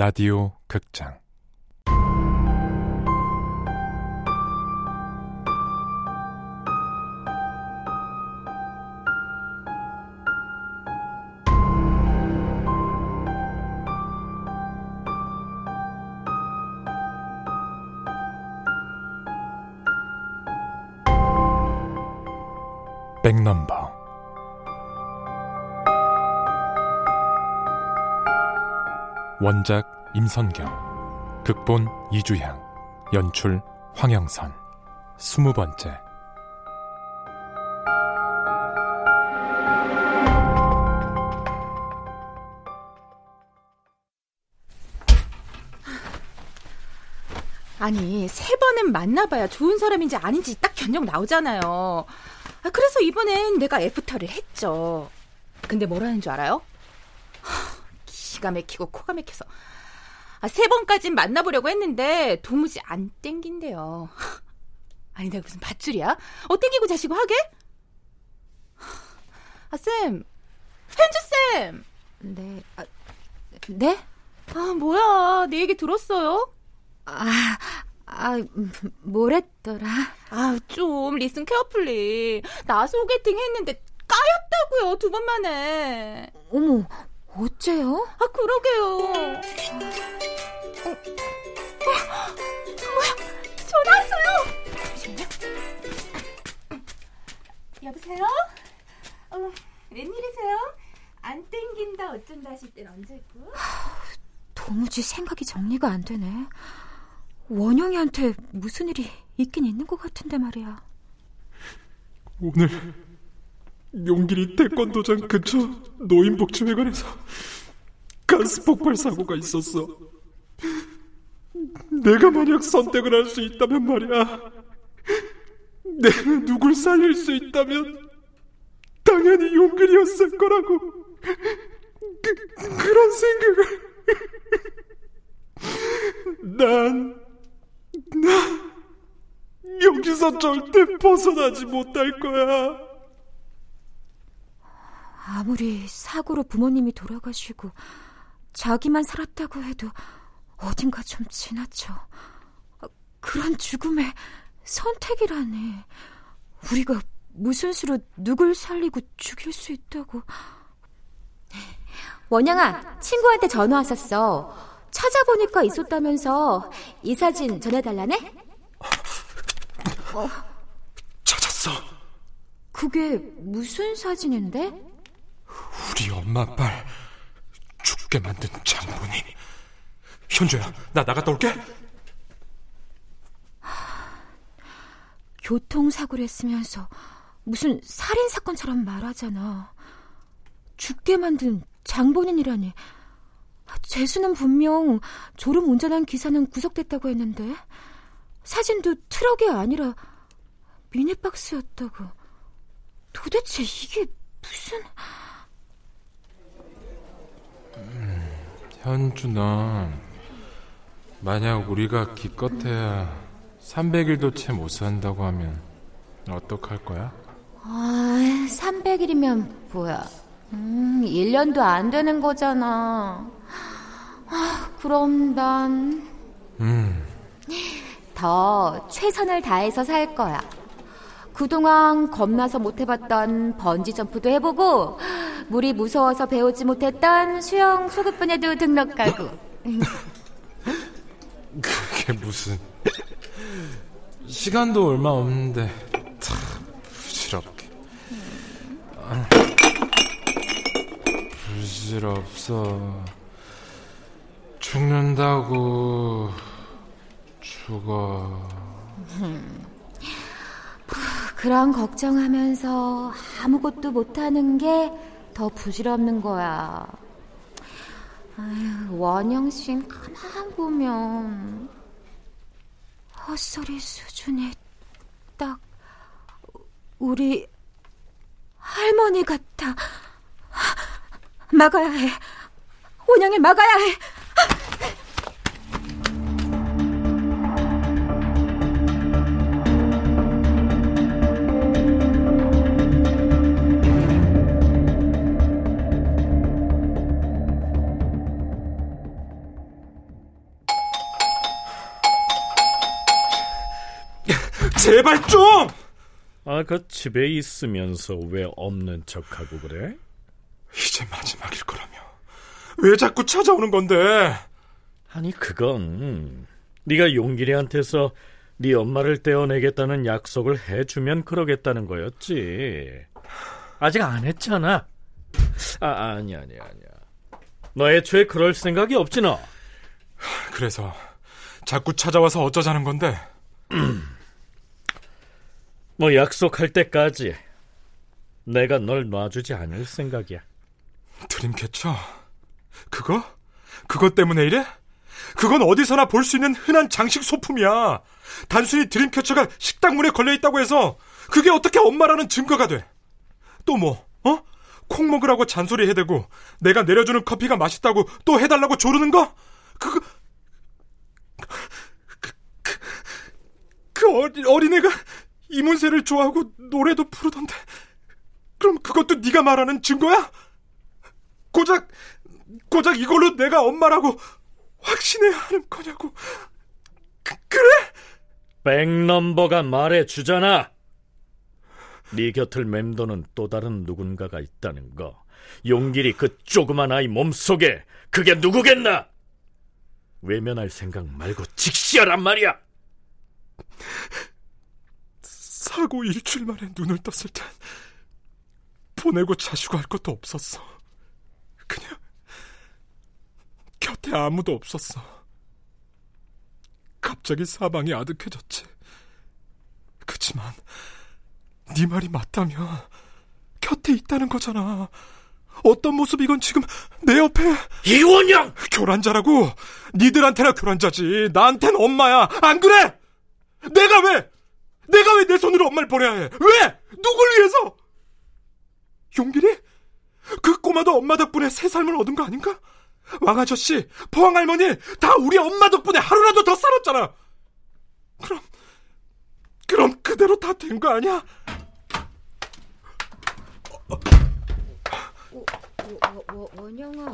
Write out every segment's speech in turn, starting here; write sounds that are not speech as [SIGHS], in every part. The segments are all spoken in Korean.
라디오 극장 원작 임선경 극본 이주향 연출 황영선 스무 번째 아니 세 번은 만나봐야 좋은 사람인지 아닌지 딱 견적 나오잖아요. 아, 그래서 이번엔 내가 애프터를 했죠. 근데 뭐라는 줄 알아요? 기가 막히고 코가 막혀서 아, 세 번까진 만나보려고 했는데 도무지 안 땡긴대요. [LAUGHS] 아니 내가 무슨 밧줄이야? 어 땡기고 자시고 하게? 아 쌤, 현주 쌤. 네, 아, 네? 아 뭐야 내 얘기 들었어요? 아, 아, 뭐랬더라? 아, 좀 listen carefully. 나 소개팅 했는데 까였다고요, 두 번 만에. 어머, 어째요? 아, 그러게요. 어, 어, 뭐야, 전화 왔어요. 잠시만요. 여보세요? 어, 웬일이세요? 안 땡긴다 어쩐다 하실 땐 언제고? 도무지 생각이 정리가 안 되네. 원영이한테 무슨 일이 있긴 있는 것 같은데 말이야. 오늘 용길이 태권도장 근처 노인복지회관에서 가스 폭발 사고가 있었어. 내가 만약 선택을 할 수 있다면 말이야. 내가 누굴 살릴 수 있다면 당연히 용길이었을 거라고. 그, 그런 생각을 난나 여기서 절대 벗어나지 못할 거야. 아무리 사고로 부모님이 돌아가시고 자기만 살았다고 해도 어딘가 좀 지나쳐. 그런 죽음의 선택이라니. 우리가 무슨 수로 누굴 살리고 죽일 수 있다고. 원영아, 친구한테 전화 왔었어. 찾아보니까 있었다면서 이 사진 전해달라네? 어. 찾았어. 그게 무슨 사진인데? 우리 엄마 아빠를 죽게 만든 장본인. 현주야, 나 나갔다 올게. 교통사고를 했으면서 무슨 살인사건처럼 말하잖아. 죽게 만든 장본인이라니. 재수는 분명 졸음 운전한 기사는 구속됐다고 했는데 사진도 트럭이 아니라 미니버스였다고. 도대체 이게 무슨... 음, 현준아, 만약 우리가 기껏해야 300일도 채 못 산다고 하면 어떡할 거야? 아, 300일이면 뭐야? 음, 1년도 안 되는 거잖아. 아, 그럼 난. 음. 더 최선을 다해서 살 거야. 그동안 겁나서 못 해봤던 번지 점프도 해보고, 물이 무서워서 배우지 못했던 수영 소급분에도 등록하고. [LAUGHS] 그게 무슨. 시간도 얼마 없는데, 참, 부질없게. 아, 부질없어. 죽는다고 죽어. 그런 걱정하면서 아무것도 못하는 게 더 부질없는 거야. 아유, 원영 씨는 가만 보면 헛소리 수준이 딱 우리 할머니 같아. 막아야 해. 원영을 막아야 해. 제발 좀! 아, 그 집에 있으면서 왜 없는 척하고 그래? 이제 마지막일 거라며. 왜 자꾸 찾아오는 건데? 아니, 그건 네가 용길이한테서 네 엄마를 떼어내겠다는 약속을 해주면 그러겠다는 거였지. 아직 안 했잖아. 아, 아니, 아니, 아니야. 너 애초에 그럴 생각이 없지, 너? 그래서 자꾸 찾아와서 어쩌자는 건데? [CLEARS THROAT] 뭐 약속할 때까지 내가 널 놔주지 않을 생각이야. 드림캐쳐? 그거? 그것 때문에 이래? 그건 어디서나 볼 수 있는 흔한 장식 소품이야. 단순히 드림캐쳐가 식당 문에 걸려 있다고 해서 그게 어떻게 엄마라는 증거가 돼? 또 뭐? 어? 콩 먹으라고 잔소리 해대고 내가 내려주는 커피가 맛있다고 또 해달라고 조르는 거? 그거 그, 그, 그 어리, 어린애가 이문세를 좋아하고 노래도 부르던데 그럼 그것도 네가 말하는 증거야? 고작 고작 이걸로 내가 엄마라고 확신해야 하는 거냐고 그, 그래? 백넘버가 말해주잖아 네 곁을 맴도는 또 다른 누군가가 있다는 거 용길이 그 조그만 아이 몸속에 그게 누구겠나? 외면할 생각 말고 직시하란 말이야 사고 일주일 만에 눈을 떴을 땐 보내고 자시고 할 것도 없었어. 그냥 곁에 아무도 없었어. 갑자기 사방이 아득해졌지. 그치만 네 말이 맞다면 곁에 있다는 거잖아. 어떤 모습이건 지금 내 옆에 이원영 교란자라고 니들한테나 교란자지 나한텐 엄마야 안 그래? 내가 왜 내가 왜 내 손으로 엄마를 보내야 해? 왜? 누굴 위해서? 용길이? 그 꼬마도 엄마 덕분에 새 삶을 얻은 거 아닌가? 왕 아저씨, 포항 할머니 다 우리 엄마 덕분에 하루라도 더 살았잖아. 그럼 그럼 그대로 다 된 거 아니야? 어, 어, 어, 원영아.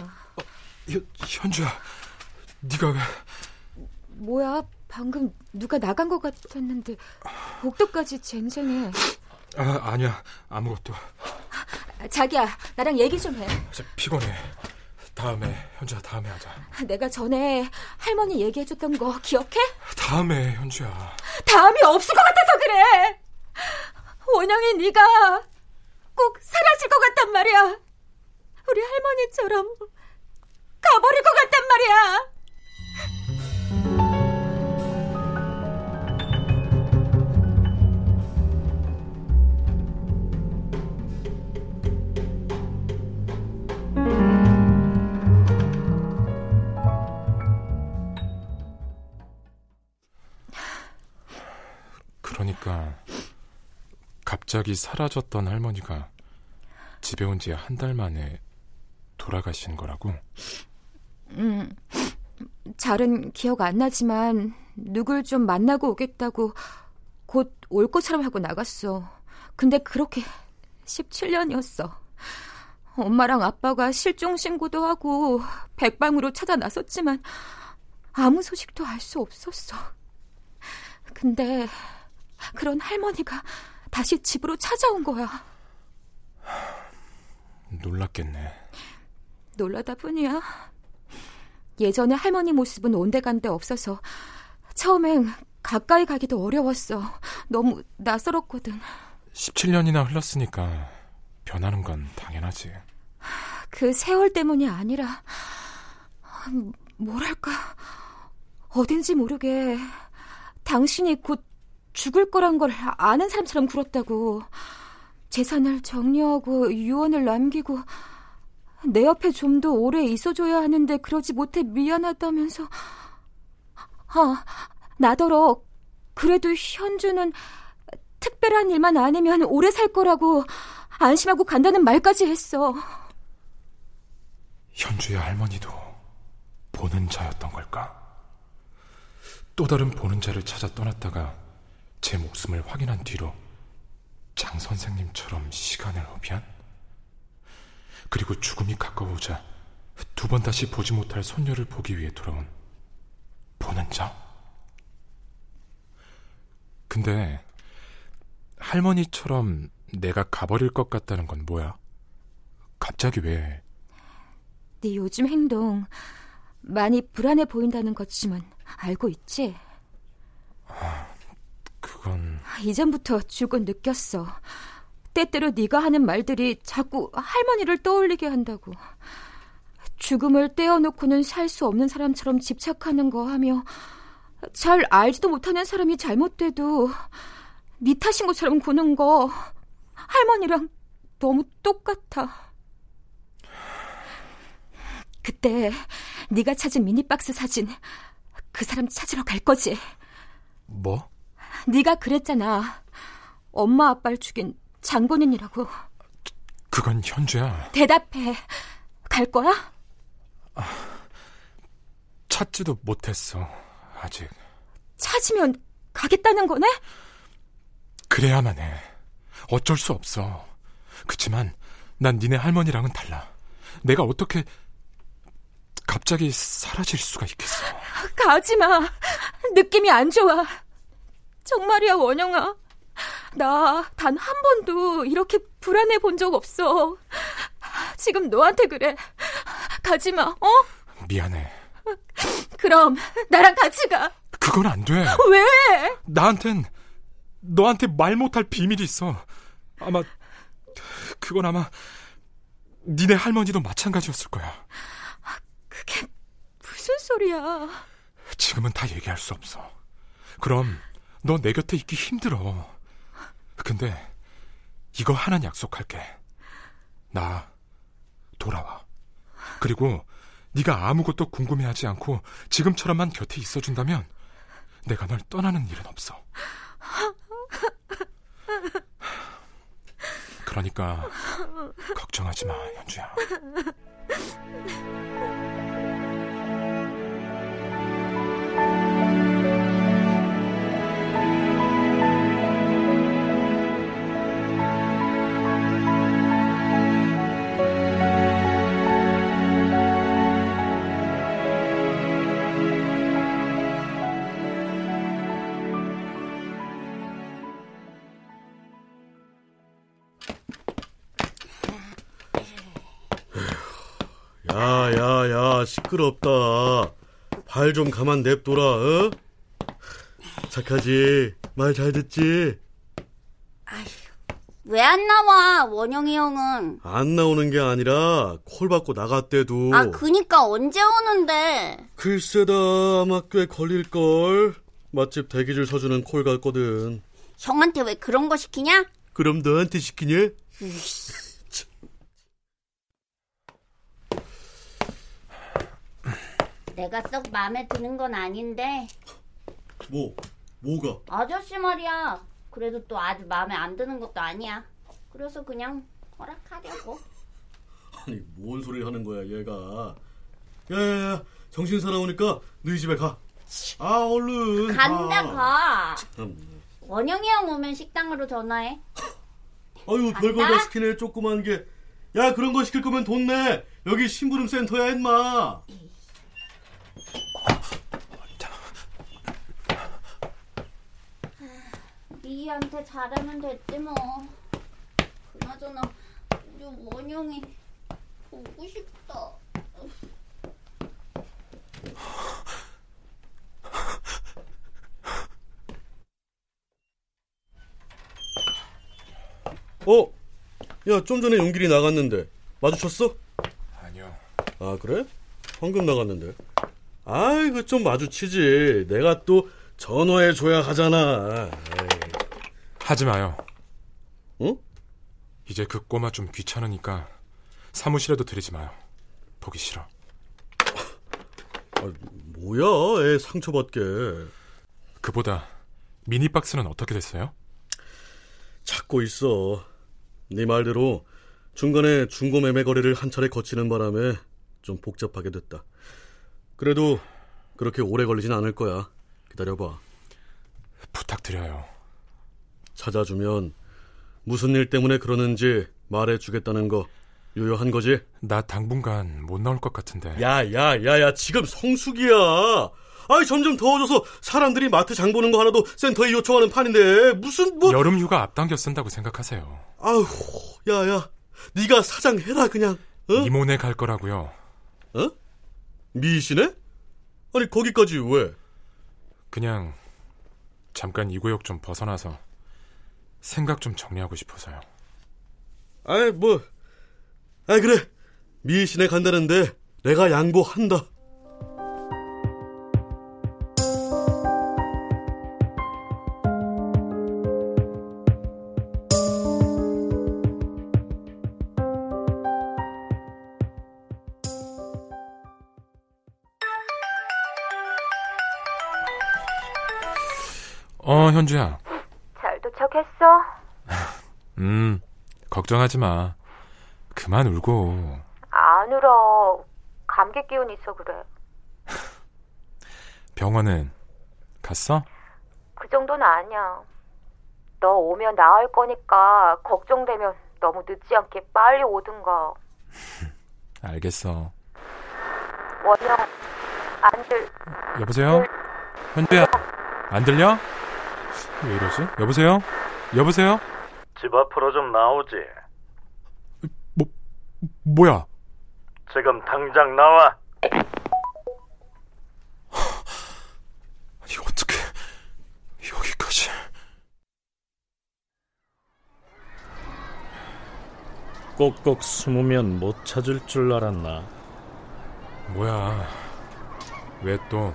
현주야, 네가 왜? 뭐야? 방금 누가 나간 것 같았는데 복도까지 쟁쟁해. 아, 아니야. 아무것도. 자기야, 나랑 얘기 좀 해. 피곤해. 다음에 현주야 다음에 하자. 내가 전에 할머니 얘기해줬던 거 기억해? 다음에 현주야. 다음이 없을 것 같아서 그래. 원영이 네가 꼭 사라질 것 같단 말이야. 우리 할머니처럼 가버릴 것 같단 말이야. 갑자기 사라졌던 할머니가 집에 온 지 한 달 만에 돌아가신 거라고? 음, 잘은 기억 안 나지만 누굴 좀 만나고 오겠다고 곧 올 것처럼 하고 나갔어. 근데 그렇게 17년이었어. 엄마랑 아빠가 실종 신고도 하고 백방으로 찾아 나섰지만 아무 소식도 알 수 없었어. 근데 그런 할머니가 다시 집으로 찾아온 거야. 놀랐겠네. 놀라다 뿐이야. 예전에 할머니 모습은 온데간데 없어서 처음엔 가까이 가기도 어려웠어. 너무 낯설었거든. 17년이나 흘렀으니까 변하는 건 당연하지. 그 세월 때문이 아니라 뭐랄까 어딘지 모르게 당신이 곧 죽을 거란 걸 아는 사람처럼 굴었다고 재산을 정리하고 유언을 남기고 내 옆에 좀 더 오래 있어줘야 하는데 그러지 못해 미안하다면서 아 나더러 그래도 현주는 특별한 일만 아니면 오래 살 거라고 안심하고 간다는 말까지 했어. 현주의 할머니도 보는 자였던 걸까? 또 다른 보는 자를 찾아 떠났다가 제 목숨을 확인한 뒤로 장 선생님처럼 시간을 허비한? 그리고 죽음이 가까워오자 두 번 다시 보지 못할 손녀를 보기 위해 돌아온 보는 자? 근데 할머니처럼 내가 가버릴 것 같다는 건 뭐야? 갑자기 왜? 네 요즘 행동 많이 불안해 보인다는 거지만 알고 있지? 그건 이전부터 죽은 느꼈어. 때때로 네가 하는 말들이 자꾸 할머니를 떠올리게 한다고. 죽음을 떼어놓고는 살 수 없는 사람처럼 집착하는 거 하며 잘 알지도 못하는 사람이 잘못돼도 네 탓인 것처럼 구는 거 할머니랑 너무 똑같아. 그때 네가 찾은 미니박스 사진 그 사람 찾으러 갈 거지. 뭐? 네가 그랬잖아. 엄마 아빠를 죽인 장본인이라고. 그건 현주야. 대답해. 갈 거야? 찾지도 못했어. 아직. 찾으면 가겠다는 거네? 그래야만 해. 어쩔 수 없어. 그치만 난 니네 할머니랑은 달라. 내가 어떻게 갑자기 사라질 수가 있겠어. 가지 마. 느낌이 안 좋아. 정말이야, 원영아. 나 단 한 번도 이렇게 불안해 본 적 없어. 지금 너한테 그래. 가지 마, 어? 미안해. 그럼 나랑 같이 가. 그건 안 돼. [LAUGHS] 왜? 나한텐 너한테 말 못할 비밀이 있어. 아마 그건 아마 니네 할머니도 마찬가지였을 거야. 그게 무슨 소리야? 지금은 다 얘기할 수 없어. 그럼 너 내 곁에 있기 힘들어. 근데 이거 하나 약속할게. 나 돌아와. 그리고 네가 아무것도 궁금해하지 않고 지금처럼만 곁에 있어준다면 내가 널 떠나는 일은 없어. 그러니까 걱정하지 마, 현주야. 시끄럽다 발 좀 가만 냅둬라 어? 착하지 말 잘 듣지 왜 안 나와, 원영이 형은? 안 나오는 게 아니라 콜 받고 나갔대도 아, 그니까 언제 오는데? 글쎄다 아마 꽤 걸릴 걸 맛집 대기줄 서주는 콜 같거든 형한테 왜 그런 거 시키냐? 그럼 너한테 시키냐? 내가 썩 마음에 드는 건 아닌데 뭐? 뭐가? 아저씨 말이야. 그래도 또 아주 마음에 안 드는 것도 아니야. 그래서 그냥 허락하려고. 아니 뭔 소리 하는 거야 얘가 야야야 정신 사나우니까 너희 집에 가 아 얼른 간다 가. 가. 참. 원영이 형 오면 식당으로 전화해. 아유 별걸 다 시키네 조그만 게. 야 그런 거 시킬 거면 돈 내. 여기 심부름 센터야 임마. 미희한테 잘하면 됐지 뭐. 그나저나 우리 원영이 보고 싶다. 어? 야 좀 전에 용길이 나갔는데 마주쳤어? 아니요. 아 그래? 방금 나갔는데. 아이고 좀 마주치지. 내가 또 전화해 줘야 하잖아. 에이. 하지 마요. 어? 이제 그 꼬마 좀 귀찮으니까 사무실에도 들이지 마요. 보기 싫어. 아, 뭐야, 애 상처받게. 그보다 미니박스는 어떻게 됐어요? 찾고 있어. 네 말대로 중간에 중고 매매 거래를 한 차례 거치는 바람에 좀 복잡하게 됐다. 그래도 그렇게 오래 걸리진 않을 거야. 기다려봐. 부탁드려요. 찾아주면 무슨 일 때문에 그러는지 말해주겠다는 거 유효한 거지? 나 당분간 못 나올 것 같은데. 야, 야, 야, 야, 지금 성수기야. 아이 점점 더워져서 사람들이 마트 장 보는 거 하나도 센터에 요청하는 판인데 무슨 뭐 여름 휴가 앞당겨 쓴다고 생각하세요. 아휴 야 야 네가 사장 해라 그냥 어? 이모네 갈 거라고요. 어? 미시네? 아니 거기까지 왜? 그냥 잠깐 이 구역 좀 벗어나서 생각 좀 정리하고 싶어서요. 아이 뭐 아이 그래 미시네 간다는데 내가 양보한다. 어, 현주야. 잘 도착했어? 음, 걱정하지 마. 그만 울고. 안 울어. 감기 기운 있어 그래. [LAUGHS] 병원은 갔어? 그 정도는 아니야. 너 오면 나을 거니까 걱정되면 너무 늦지 않게 빨리 오든가. [LAUGHS] 알겠어. 원영, 안 들, 여보세요? 현주야, 안 들려? 왜 이러지? 여보세요? 여보세요? 집 앞으로 좀 나오지. 뭐, 뭐야? 지금 당장 나와. 아니, 어떻게, 여기까지. 꼭꼭 숨으면 못 찾을 줄 알았나. 뭐야. 왜 또,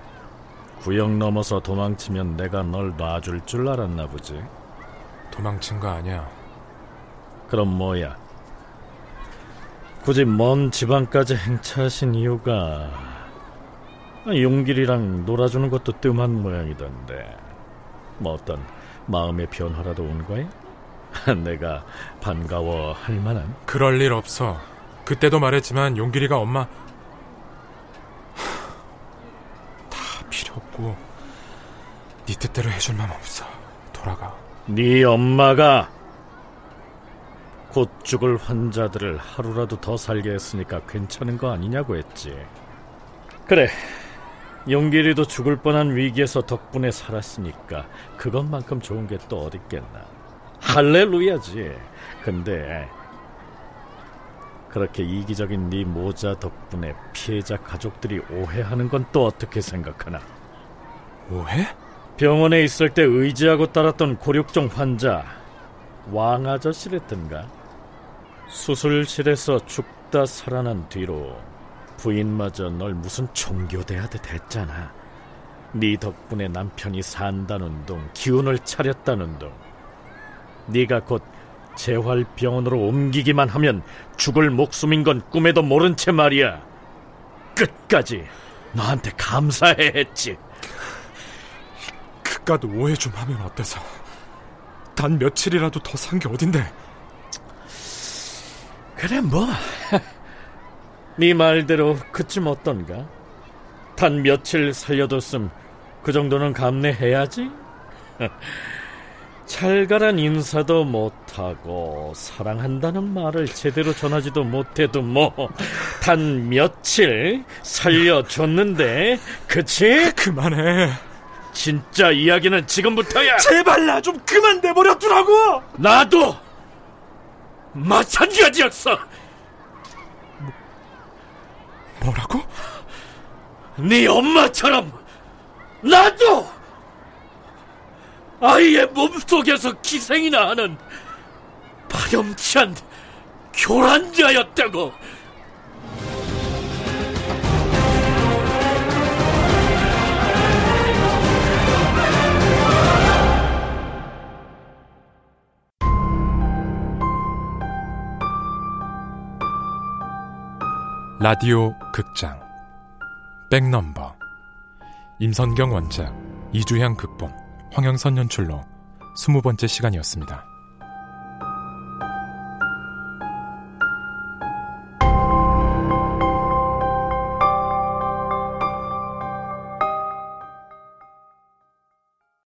구역 넘어서 도망치면 내가 널 놔줄 줄 알았나 보지. 도망친 거 아니야. 그럼 뭐야? 굳이 먼 지방까지 행차하신 이유가 용길이랑 놀아주는 것도 뜸한 모양이던데 뭐 어떤 마음의 변화라도 온 거야? [LAUGHS] 내가 반가워할 만한 그럴 일 없어. 그때도 말했지만 용길이가 엄마 [SIGHS] 다 필요 없고 네 뜻대로 해줄 맘 없어. 돌아가. 네 엄마가 곧 죽을 환자들을 하루라도 더 살게 했으니까 괜찮은 거 아니냐고 했지. 그래. 용길이도 죽을 뻔한 위기에서 덕분에 살았으니까 그것만큼 좋은 게 또 어딨겠나. 할렐루야지. 근데 그렇게 이기적인 네 모자 덕분에 피해자 가족들이 오해하는 건 또 어떻게 생각하나? 오해? 병원에 있을 때 의지하고 따랐던 고륙종 환자 왕 아저씨랬던가? 수술실에서 죽다 살아난 뒤로 부인마저 널 무슨 종교대하듯 했잖아. 네 덕분에 남편이 산다는 둥 기운을 차렸다는 둥. 네가 곧 재활병원으로 옮기기만 하면 죽을 목숨인 건 꿈에도 모른 채 말이야. 끝까지 너한테 감사해 했지 그깟 오해 좀 하면 어때서? 단 며칠이라도 더 산 게 어딘데? 그래 뭐. [LAUGHS] 네 말대로 그쯤 어떤가? 단 며칠 살려뒀음 그 정도는 감내해야지. [LAUGHS] 찰가란 인사도 못하고 사랑한다는 말을 제대로 전하지도 못해도 뭐 단 며칠 살려줬는데 그치? [LAUGHS] 그만해. 진짜 이야기는 지금부터야. 제발 나 좀 그만 내버려 두라고. 나도 마찬가지였어. 뭐라고? 네 엄마처럼 나도 아이의 몸속에서 기생이나 하는 파렴치한 교란자였다고. 라디오 극장 백넘버 임선경 원작 이주향 극본 황영선 연출로 스무 번째 시간이었습니다.